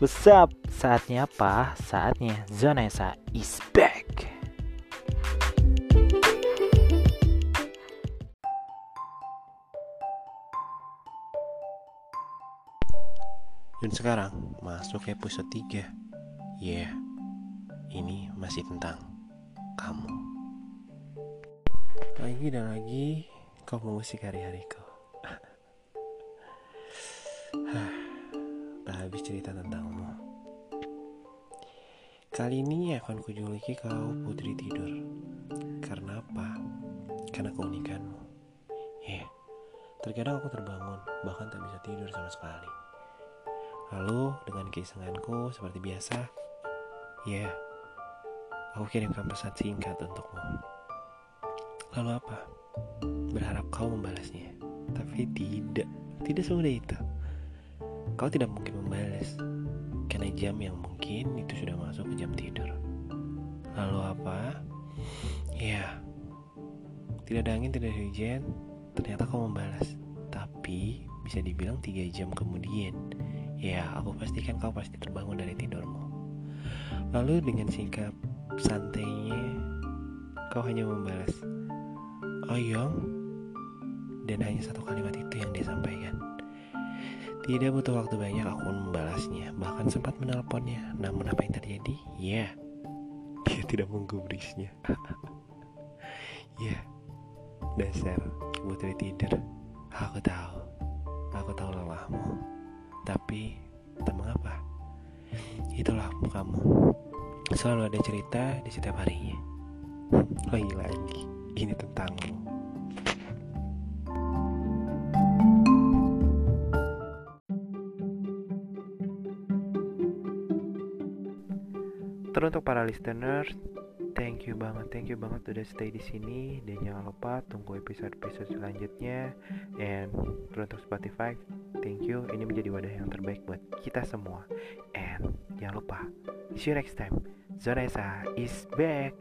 What's up? Saatnya apa? Saatnya Zona Esa is back. Dan sekarang masuk episode 3 Yeah, ini masih tentang kamu Lagi dan lagi kau mengusik hari-hariku Tak habis cerita tentangmu Kali ini akan kujuluki kau putri tidur Karena apa? Karena keunikanmu Ya, yeah, terkadang aku terbangun Bahkan tak bisa tidur sama sekali Lalu dengan keisenganku seperti biasa, ya, aku kirimkan pesan singkat untukmu. Lalu apa? Berharap kau membalasnya. Tapi tidak, tidak semudah itu. Kau tidak mungkin membalas, karena jam yang mungkin itu sudah masuk ke jam tidur. Lalu apa? Ya, tidak ada angin, tidak ada hujan, ternyata kau membalas. Tapi bisa dibilang tiga jam kemudian Ya, aku pastikan kau pasti terbangun dari tidurmu. Lalu dengan sikap santainya, kau hanya membalas, Oyong, dan hanya satu kalimat itu yang dia sampaikan. Tidak butuh waktu banyak aku membalasnya, bahkan sempat menelponnya. Namun apa yang terjadi? Ya, dia tidak menggubrisnya. ya, dasar putri tidur. Aku tahu, aku tahu lelahmu. Tapi tak mengapa Itulah kamu Selalu ada cerita di setiap harinya Lagi-lagi Ini tentangmu Teruntuk para listeners, thank you banget, thank you banget udah stay di sini dan jangan lupa tunggu episode-episode selanjutnya. And teruntuk Spotify, thank you. Ini menjadi wadah yang terbaik buat kita semua. And jangan lupa, see you next time. Zona is back.